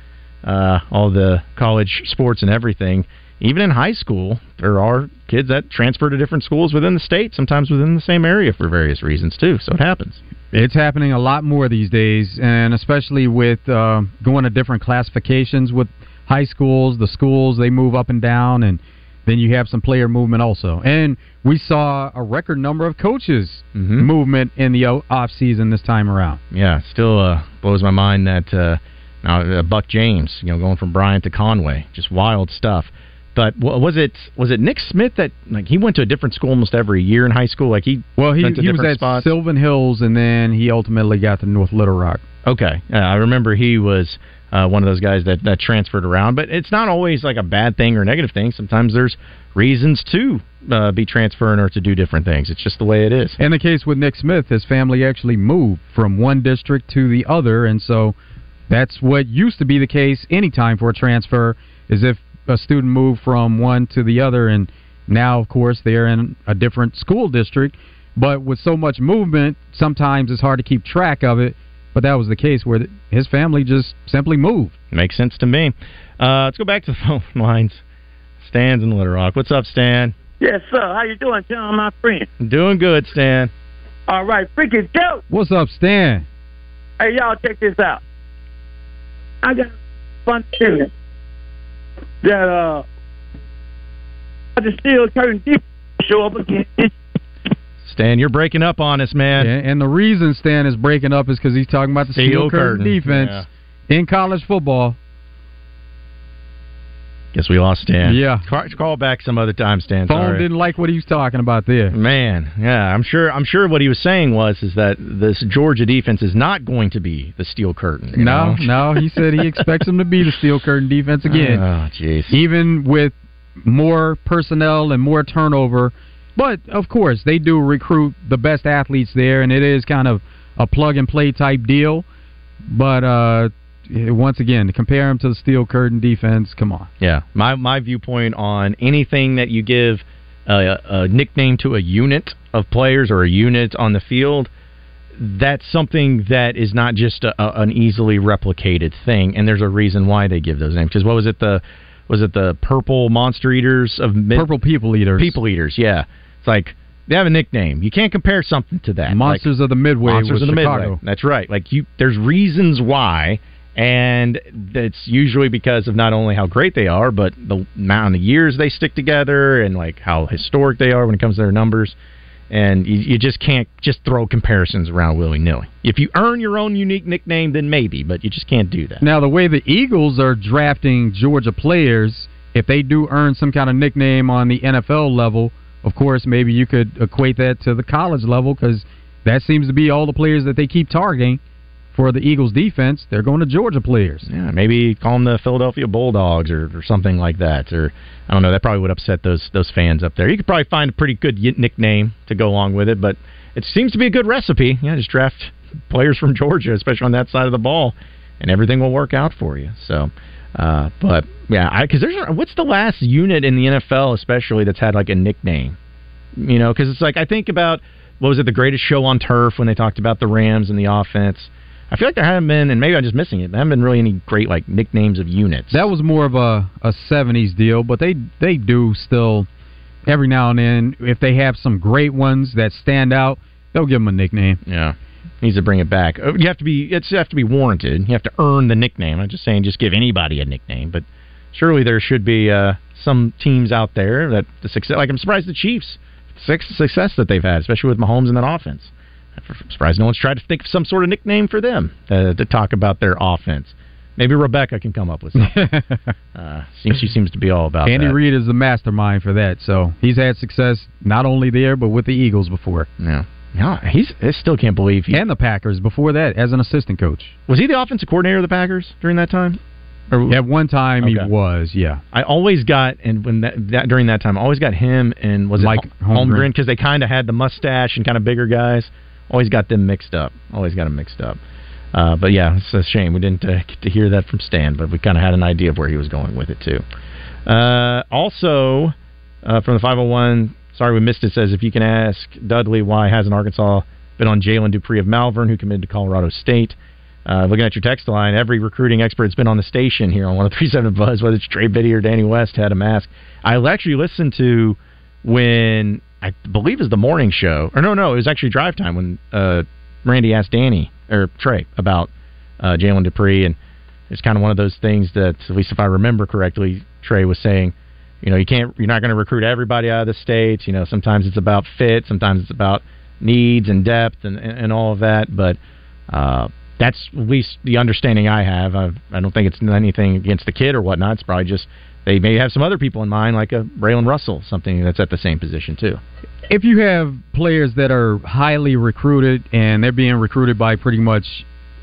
uh, all the college sports and everything. Even in high school, there are kids that transfer to different schools within the state, sometimes within the same area for various reasons too. So it happens. It's happening a lot more these days, and especially with uh, going to different classifications with high schools. The schools they move up and down, and then you have some player movement also. And we saw a record number of coaches movement in the off season this time around. Yeah, still uh, blows my mind that uh, now uh, Buck James, you know, going from Bryant to Conway, just wild stuff. But was it was it Nick Smith that like he went to a different school almost every year in high school? Like he Well, he, he was at spots? Sylvan Hills, and then he ultimately got to North Little Rock. Okay, yeah, I remember he was uh, one of those guys that that transferred around, but it's not always like a bad thing or negative thing. Sometimes there's reasons to uh, be transferring or to do different things. It's just the way it is. In the case with Nick Smith, his family actually moved from one district to the other, and so that's what used to be the case anytime for a transfer is if a student moved from one to the other, and now, of course, they're in a different school district. But with so much movement, sometimes it's hard to keep track of it. But that was the case where th- his family just simply moved. Makes sense to me. Uh, let's go back to the [LAUGHS] phone lines. Stan's in Little Rock. What's up, Stan? Yes, sir. How you doing, John, my friend? Doing good, Stan. All right, freaking dope. What's up, Stan? Hey, y'all, check this out. I got a fun feeling that uh, the steel curtain deep show up again. Stan, you're breaking up on us, man. Yeah, and the reason Stan is breaking up is because he's talking about the steel, Steel curtain, curtain, defense in college football. Guess we lost Stan. Yeah. Call, call back some other time, Stan. Phone Sorry. didn't like what he was talking about there. Man, yeah, I'm sure. I'm sure what he was saying was is that this Georgia defense is not going to be the steel curtain. No, know? no, he said he expects them to be the steel curtain defense [LAUGHS] again. Oh, jeez. Even with more personnel and more turnover. But of course, they do recruit the best athletes there, and it is kind of a plug and play type deal. But uh, once again, to compare him to the steel curtain defense, come on. Yeah, my my viewpoint on anything that you give a, a nickname to a unit of players or a unit on the field, that's something that is not just a, a, an easily replicated thing, and there's a reason why they give those names. Because what was it the was it the purple monster eaters of mid- Purple people eaters. people eaters? Yeah, like they have a nickname. You can't compare something to that. Like- Monsters of the Midway Monsters of the Chicago. Midway. That's right. Like you, there's reasons why, and it's usually because of not only how great they are, but the amount of years they stick together, and like how historic they are when it comes to their numbers. And you, you just can't just throw comparisons around willy nilly. If you earn your own unique nickname, then maybe, but you just can't do that. Now, the way the Eagles are drafting Georgia players, if they do earn some kind of nickname on the NFL level, of course, maybe you could equate that to the college level because that seems to be all the players that they keep targeting for the Eagles defense. They're going to Georgia players. Yeah, maybe call them the Philadelphia Bulldogs or, or something like that. Or I don't know. That probably would upset those those fans up there. You could probably find a pretty good nickname to go along with it, but it seems to be a good recipe. Yeah, just draft players from Georgia, especially on that side of the ball, and everything will work out for you. So, uh, but yeah, because there's what's the last unit in the NFL, especially that's had like a nickname. You know, because it's like I think about what was it, the greatest show on turf when they talked about the Rams and the offense. I feel like there haven't been, and maybe I'm just missing it. There haven't been really any great like nicknames of units. That was more of a, a 70s deal, but they they do still every now and then if they have some great ones that stand out, they'll give them a nickname. Yeah. Needs to bring it back. Uh, You have to be. It's have to be warranted. You have to earn the nickname. I'm just saying just give anybody a nickname, but surely there should be uh, some teams out there that the success. Like I'm surprised the Chiefs six success that they've had, especially with Mahomes and that offense. I'm surprised no one's tried to think of some sort of nickname for them uh, to talk about their offense. Maybe Rebecca can come up with something. [LAUGHS] uh, seems she seems to be all about Andy that. Reid is the mastermind for that. So he's had success not only there but with the Eagles before. Yeah. No, he's. I still can't believe he and the Packers before that as an assistant coach. was he the offensive coordinator of the Packers during that time. Or, At one time he was, yeah. I always got and when that, that during that time, I always got him and was Mike. Holmgren because they kind of had the mustache and kind of bigger guys. Always got them mixed up. Always got them mixed up. Uh, but yeah, it's a shame we didn't uh, get to hear that from Stan, but we kind of had an idea of where he was going with it too. Uh, also, uh, from the 501, sorry we missed it. Says if you can ask Dudley why hasn't Arkansas been on Jalen Dupree of Malvern, who committed to Colorado State. Uh, looking at your text line, every recruiting expert's been on the station here on 1037 Buzz, whether it's Trey Biddy or Danny West had a mask. I actually listened to when I believe is the morning show, or no, no, it was actually drive time when uh, Randy asked Danny or Trey about uh, Jalen Dupree, and it's kind of one of those things that, at least if I remember correctly, Trey was saying, you know, you can't, you're not going to recruit everybody out of the states. You know, sometimes it's about fit, sometimes it's about needs and depth and and, and all of that, but. Uh, that's at least the understanding I have. I, I don't think it's anything against the kid or whatnot. It's probably just they may have some other people in mind, like a Braylon Russell, something that's at the same position too. If you have players that are highly recruited and they're being recruited by pretty much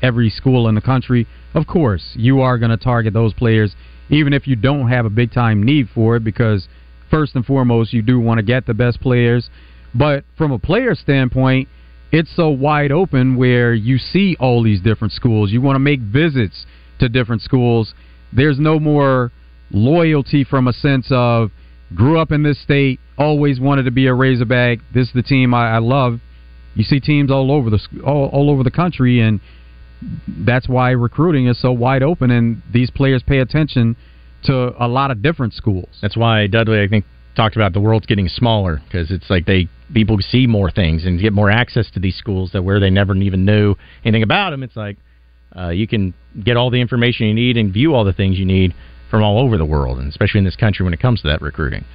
every school in the country, of course you are going to target those players, even if you don't have a big time need for it, because first and foremost you do want to get the best players. But from a player standpoint, it's so wide open where you see all these different schools. You want to make visits to different schools. There's no more loyalty from a sense of grew up in this state, always wanted to be a Razorback. This is the team I, I love. You see teams all over the all, all over the country, and that's why recruiting is so wide open. And these players pay attention to a lot of different schools. That's why Dudley, I think, talked about the world's getting smaller because it's like they people see more things and get more access to these schools that where they never even knew anything about them. It's like uh, you can get all the information you need and view all the things you need from all over the world, and especially in this country when it comes to that recruiting.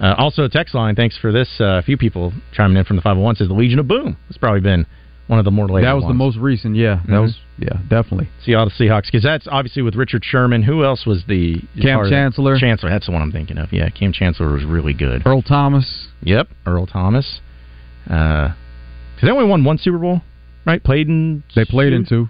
Uh, also, text line. Thanks for this. Uh, a few people chiming in from the 501 says the Legion of Boom. It's probably been one of the more later that was the most recent. Yeah, that Mhm. was yeah, definitely. Seattle Seahawks because that's obviously with Richard Sherman. Who else was the Kam? Chancellor. Chancellor, that's the one I'm thinking of. Yeah, Kam Chancellor was really good. Earl Thomas. Yep, Earl Thomas. Uh, they only won one Super Bowl, right? Played in. They played in two.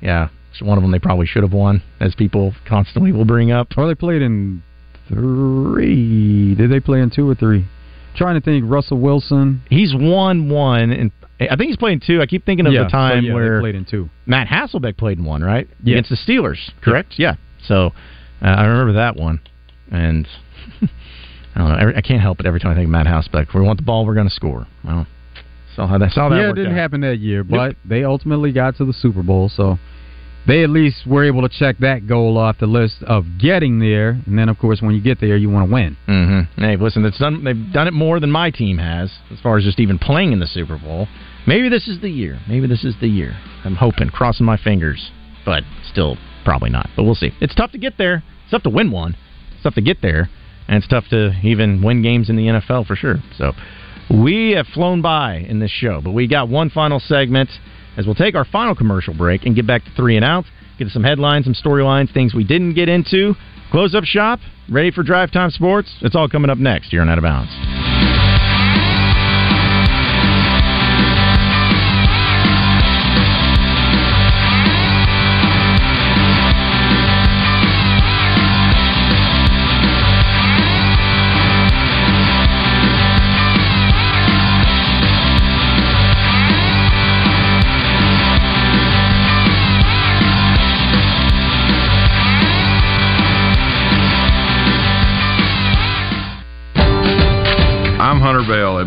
Yeah, it's one of them they probably should have won, as people constantly will bring up. Or they played in three. Did they play in two or three? trying to think. Russell Wilson. He's won one, and I think he's playing two. I keep thinking of Yeah, the time so yeah, where played in two. Matt Hasselbeck played in one, right? Yeah. Against the Steelers, correct? Yeah. So uh, I remember that one, and [LAUGHS] I don't know. every- I can't help it every time I think of Matt Hasselbeck. If we want the ball, we're going to score. Well, saw how that saw that yeah, it didn't out. happen that year, but they ultimately got to the Super Bowl, so they at least were able to check that goal off the list of getting there. And then, of course, when you get there, you want to win. Mm-hmm. Hey, listen, it's done, they've done it more than my team has as far as just even playing in the Super Bowl. Maybe this is the year. Maybe this is the year. I'm hoping, crossing my fingers, but still probably not. But we'll see. It's tough to get there. It's tough to win one. It's tough to get there, and it's tough to even win games in the NFL for sure. So we have flown by in this show, but we got one final segment as we'll take our final commercial break and get back to three and out. Get some headlines, some storylines, things we didn't get into. Close up shop, ready for drive time sports. It's all coming up next here on Out of Bounds.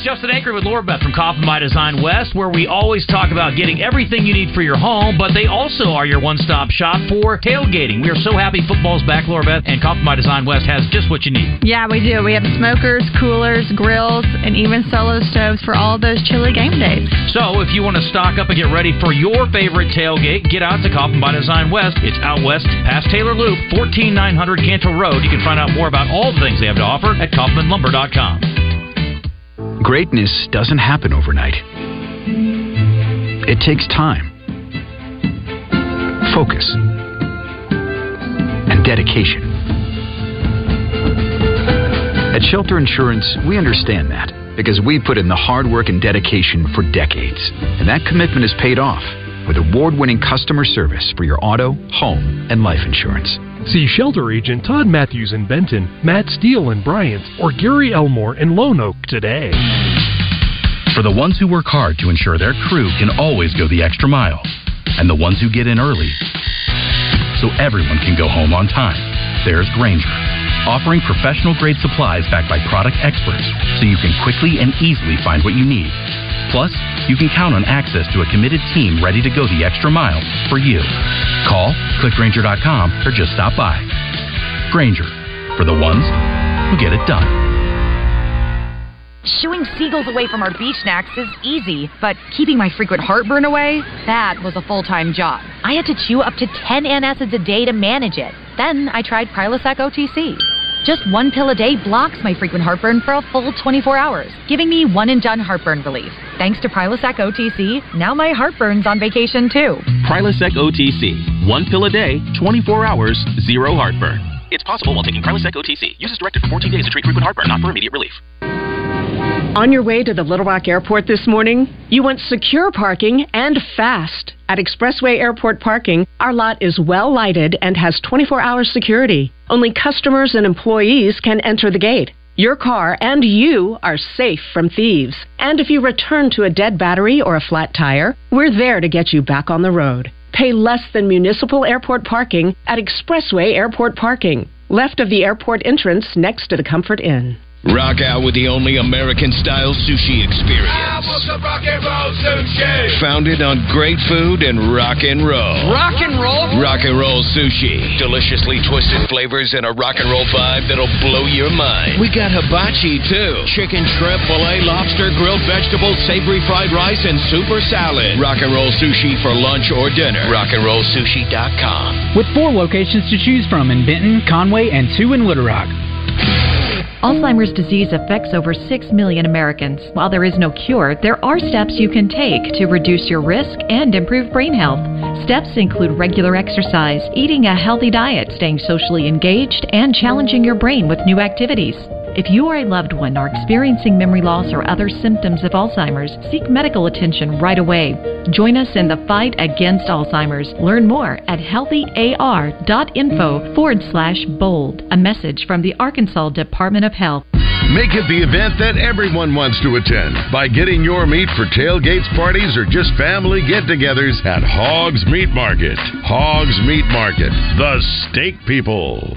It's Justin Acri with Laura Beth from Kaufman by Design West, where we always talk about getting everything you need for your home, but they also are your one-stop shop for tailgating. We are so happy football's back, Laura Beth, and Kaufman by Design West has just what you need. Yeah, we do. We have smokers, coolers, grills, and even solo stoves for all those chilly game days. So if you want to stock up and get ready for your favorite tailgate, get out to Kaufman by Design West. It's out west past Taylor Loop, 14900 Cantrell Road. You can find out more about all the things they have to offer at kaufmanlumber.com. Greatness doesn't happen overnight. It takes time, focus, and dedication. At Shelter Insurance, we understand that because we put in the hard work and dedication for decades. And that commitment is paid off with award winning customer service for your auto, home, and life insurance. See shelter agent Todd Matthews in Benton, Matt Steele in Bryant, or Gary Elmore in Lone Oak today. For the ones who work hard to ensure their crew can always go the extra mile, and the ones who get in early so everyone can go home on time, there's Grainger, offering professional grade supplies backed by product experts so you can quickly and easily find what you need. Plus, you can count on access to a committed team ready to go the extra mile for you. Call, clickgrainger.com, or just stop by. Grainger, for the ones who get it done. Shooing seagulls away from our beach snacks is easy, but keeping my frequent heartburn away, that was a full time job. I had to chew up to 10 antacids a day to manage it. Then I tried Prilosec OTC. Just one pill a day blocks my frequent heartburn for a full 24 hours, giving me one and done heartburn relief. Thanks to Prilosec OTC, now my heartburn's on vacation too. Prilosec OTC. One pill a day, 24 hours, zero heartburn. It's possible while taking Prilosec OTC. Use as directed for 14 days to treat frequent heartburn, not for immediate relief. On your way to the Little Rock Airport this morning, you want secure parking and fast. At Expressway Airport Parking, our lot is well lighted and has 24 hour security. Only customers and employees can enter the gate. Your car and you are safe from thieves. And if you return to a dead battery or a flat tire, we're there to get you back on the road. Pay less than municipal airport parking at Expressway Airport Parking, left of the airport entrance next to the Comfort Inn. Rock out with the only American style sushi experience. rock and roll sushi. Founded on great food and rock and roll. Rock and roll? Rock and roll sushi. Deliciously twisted flavors and a rock and roll vibe that'll blow your mind. We got hibachi too. Chicken, shrimp, filet, lobster, grilled vegetables, savory fried rice, and super salad. Rock and roll sushi for lunch or dinner. Rockandrollsushi.com. With four locations to choose from in Benton, Conway, and two in Little Rock. Alzheimer's disease affects over 6 million Americans. While there is no cure, there are steps you can take to reduce your risk and improve brain health. Steps include regular exercise, eating a healthy diet, staying socially engaged, and challenging your brain with new activities. If you or a loved one are experiencing memory loss or other symptoms of Alzheimer's, seek medical attention right away. Join us in the fight against Alzheimer's. Learn more at healthyar.info forward slash bold. A message from the Arkansas Department of Health. Make it the event that everyone wants to attend by getting your meat for tailgates, parties, or just family get togethers at Hogs Meat Market. Hogs Meat Market, the steak people.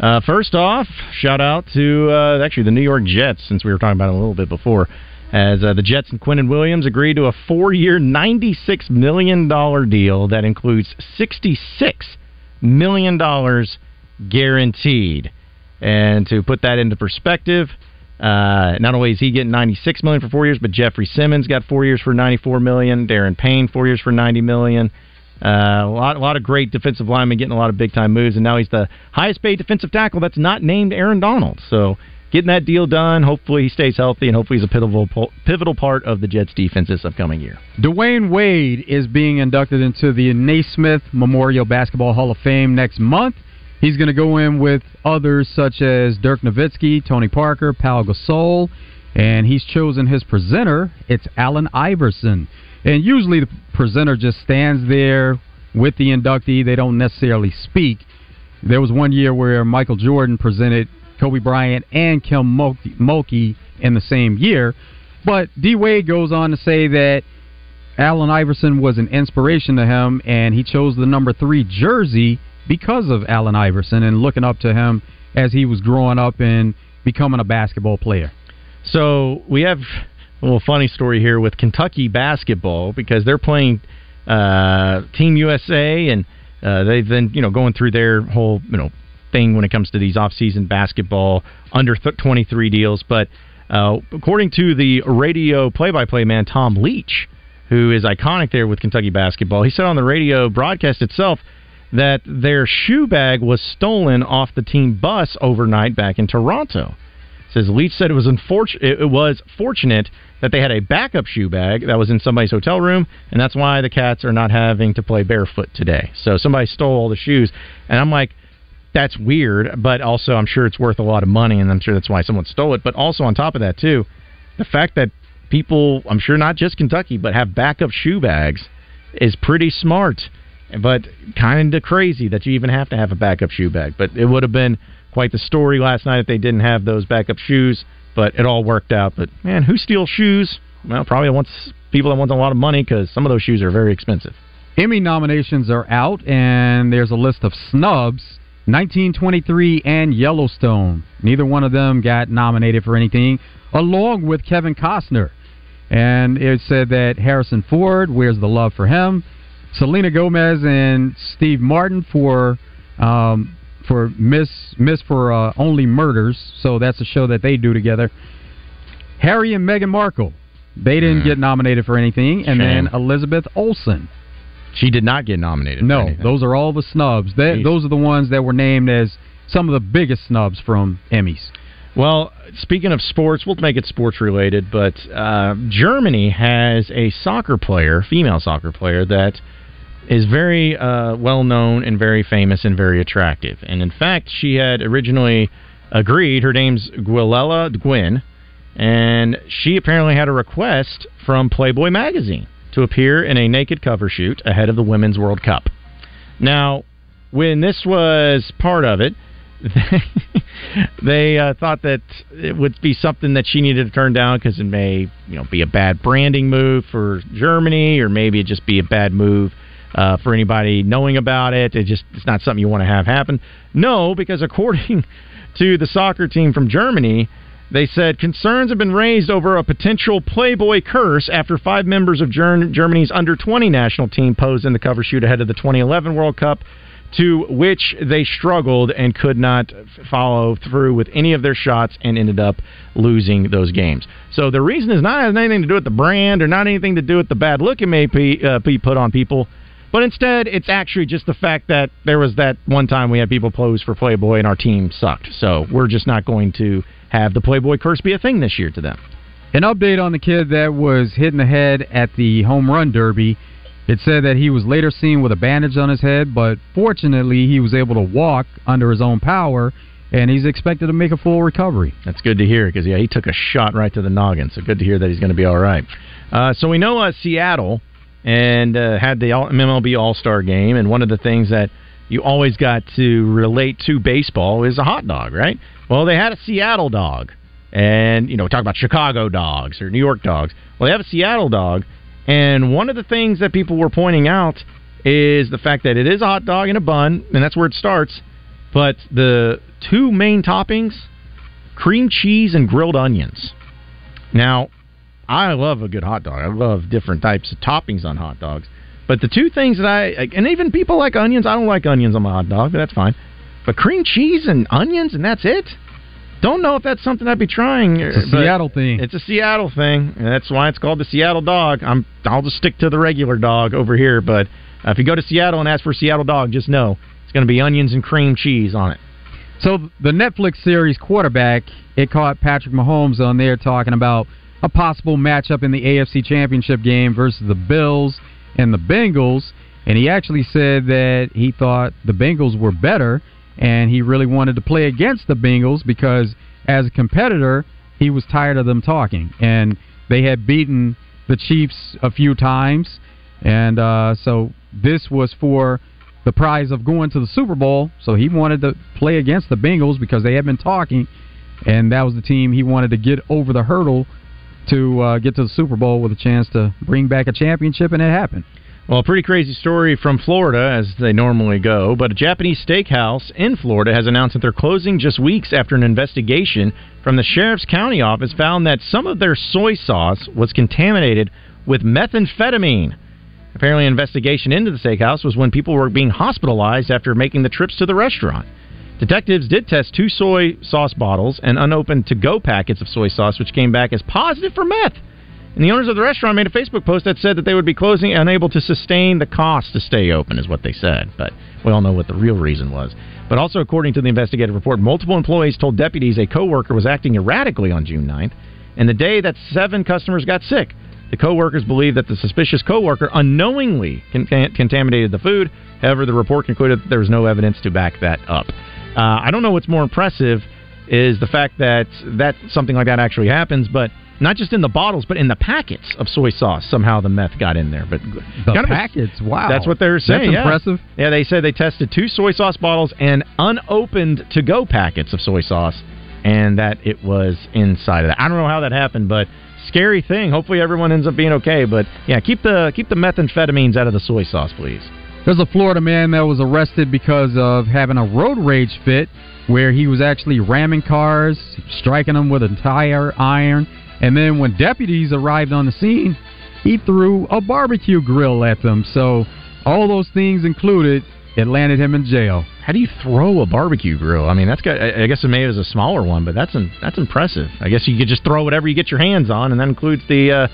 Uh, first off, shout out to uh, actually the New York Jets, since we were talking about it a little bit before. As uh, the Jets and Quinnen Williams agreed to a four-year, ninety-six million dollar deal that includes sixty-six million dollars guaranteed. And to put that into perspective, uh, not only is he getting 96 million for four years, but Jeffery Simmons got four years for 94 million. Daron Payne four years for 90 million. Uh, a lot, a lot of great defensive linemen getting a lot of big time moves, and now he's the highest paid defensive tackle that's not named Aaron Donald. So getting that deal done. Hopefully he stays healthy, and hopefully he's a pivotal pivotal part of the Jets' defense this upcoming year. Dwyane Wade is being inducted into the Naismith Memorial Basketball Hall of Fame next month. He's going to go in with others such as Dirk Nowitzki, Tony Parker, Pau Gasol, and he's chosen his presenter. It's Allen Iverson. And usually the presenter just stands there with the inductee. They don't necessarily speak. There was one year where Michael Jordan presented Kobe Bryant and Kim Mulkey in the same year. But D Wade goes on to say that Allen Iverson was an inspiration to him, and he chose the number three jersey because of Allen Iverson and looking up to him as he was growing up and becoming a basketball player. So we have a little funny story here with Kentucky basketball because they're playing uh, Team USA and uh, they've been you know going through their whole you know thing when it comes to these off-season basketball under 23 deals. But uh, according to the radio play-by-play man Tom Leach, who is iconic there with Kentucky basketball, he said on the radio broadcast itself that their shoe bag was stolen off the team bus overnight back in Toronto. Says Leach said it was unfortunate. It was fortunate that they had a backup shoe bag that was in somebody's hotel room, and that's why the Cats are not having to play barefoot today. So somebody stole all the shoes, and I'm like, that's weird, but also I'm sure it's worth a lot of money, and I'm sure that's why someone stole it. But also on top of that too, the fact that people, I'm sure not just Kentucky, but have backup shoe bags is pretty smart, but kind of crazy that you even have to have a backup shoe bag. But it would have been quite the story last night if they didn't have those backup shoes. But it all worked out. But man, who steals shoes? Well, probably wants people that want a lot of money because some of those shoes are very expensive. Emmy nominations are out, and there's a list of snubs. 1923 and Yellowstone. Neither one of them got nominated for anything, along with Kevin Costner. And it said that Harrison Ford, Where's the Love for Him? Selena Gomez and Steve Martin for um, for Miss Miss for uh, Only Murders. So that's a show that they do together. Harry and Meghan Markle. They didn't mm. get nominated for anything, and Shame. then Elizabeth Olsen. She did not get nominated. No, those are all the snubs. They, those are the ones that were named as some of the biggest snubs from Emmys. Well, speaking of sports, we'll make it sports related, but uh, Germany has a soccer player, female soccer player, that is very uh, well known and very famous and very attractive. And in fact, she had originally agreed. Her name's Giulia Gwinn, and she apparently had a request from Playboy magazine to appear in a naked cover shoot ahead of the Women's World Cup. Now, when this was part of it, they, [LAUGHS] they uh, thought that it would be something that she needed to turn down because it may, you know, be a bad branding move for Germany, or maybe it just be a bad move uh, for anybody knowing about it. It just it's not something you want to have happen. No, because according [LAUGHS] to the soccer team from Germany, they said concerns have been raised over a potential Playboy curse after five members of Germany's under 20 national team posed in the cover shoot ahead of the 2011 World Cup, to which they struggled and could not follow through with any of their shots and ended up losing those games. So the reason is not has anything to do with the brand or not anything to do with the bad look it may be, uh, be put on people. But instead, it's actually just the fact that there was that one time we had people pose for Playboy and our team sucked. So we're just not going to have the Playboy curse be a thing this year to them. An update on the kid that was hit in the head at the home run derby. It said that he was later seen with a bandage on his head, but fortunately he was able to walk under his own power, and he's expected to make a full recovery. That's good to hear because yeah, he took a shot right to the noggin. So good to hear that he's going to be all right. Uh, so we know uh, Seattle and uh, had the MLB All Star game, and one of the things that you always got to relate to baseball is a hot dog, right? Well, they had a Seattle dog, and you know, talk about Chicago dogs or New York dogs. Well, they have a Seattle dog, and one of the things that people were pointing out is the fact that it is a hot dog in a bun, and that's where it starts. But the two main toppings, cream cheese and grilled onions. Now, I love a good hot dog. I love different types of toppings on hot dogs. But the two things that I and even people like onions. I don't like onions on my hot dog, but that's fine. But cream cheese and onions, and that's it. Don't know if that's something I'd be trying. It's a Seattle thing. It's a Seattle thing, and that's why it's called the Seattle dog. I'm I'll just stick to the regular dog over here. But uh, if you go to Seattle and ask for a Seattle dog, just know it's going to be onions and cream cheese on it. So the Netflix series quarterback, it caught Patrick Mahomes on there talking about a possible matchup in the AFC Championship game versus the Bills and the Bengals, and he actually said that he thought the Bengals were better and he really wanted to play against the Bengals because as a competitor, he was tired of them talking. And they had beaten the Chiefs a few times. And uh, so this was for the prize of going to the Super Bowl. So he wanted to play against the Bengals because they had been talking, and that was the team he wanted to get over the hurdle to uh, get to the Super Bowl with a chance to bring back a championship, and it happened. Well, a pretty crazy story from Florida, as they normally go. But a Japanese steakhouse in Florida has announced that they're closing just weeks after an investigation from the Sheriff's County office found that some of their soy sauce was contaminated with methamphetamine. Apparently, an investigation into the steakhouse was when people were being hospitalized after making the trips to the restaurant. Detectives did test two soy sauce bottles and unopened to go packets of soy sauce, which came back as positive for meth. And the owners of the restaurant made a Facebook post that said that they would be closing, unable to sustain the cost to stay open, is what they said. But we all know what the real reason was. But also, according to the investigative report, multiple employees told deputies a coworker was acting erratically on June 9th, and the day that seven customers got sick. The co-workers believe that the suspicious co-worker unknowingly con- contaminated the food. However, the report concluded that there was no evidence to back that up. Uh, I don't know what's more impressive is the fact that that something like that actually happens, but not just in the bottles, but in the packets of soy sauce. Somehow the meth got in there. But The kind of a- packets, wow. that's what they were saying. That's yeah. impressive. Yeah, they said they tested two soy sauce bottles and unopened to-go packets of soy sauce, and that it was inside of that. I don't know how that happened, but scary thing. Hopefully, everyone ends up being okay. But yeah, keep the keep the methamphetamines out of the soy sauce, please. There's a Florida man that was arrested because of having a road rage fit where he was actually ramming cars, striking them with a tire iron, and then when deputies arrived on the scene, he threw a barbecue grill at them. So, all those things included, it landed him in jail. How do you throw a barbecue grill? I mean, that's got. I guess it maybe it was a smaller one, but that's that's impressive. I guess you could just throw whatever you get your hands on, and that includes the uh,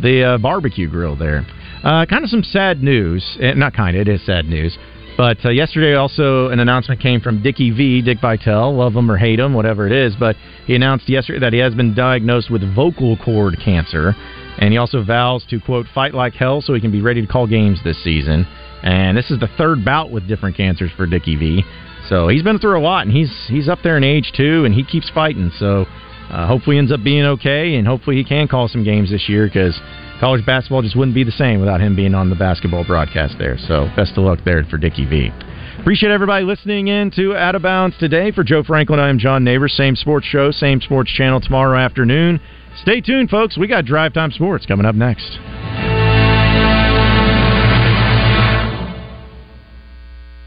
the uh, barbecue grill there. Uh, kind of some sad news. Eh, Not kind. It is sad news. But uh, yesterday, also an announcement came from Dickie V, Dick Vitale, love him or hate him, whatever it is. But he announced yesterday that he has been diagnosed with vocal cord cancer, and he also vows to quote fight like hell so he can be ready to call games this season. And this is the third bout with different cancers for Dickie V. So he's been through a lot, and he's he's up there in age too, and he keeps fighting. So uh, hopefully, ends up being okay, and hopefully, he can call some games this year because college basketball just wouldn't be the same without him being on the basketball broadcast there. So best of luck there for Dickie V. Appreciate everybody listening in to Out of Bounds today. For Joe Franklin, I am John Neighbors. Same sports show, same sports channel tomorrow afternoon. Stay tuned, folks. We got Drive Time Sports coming up next.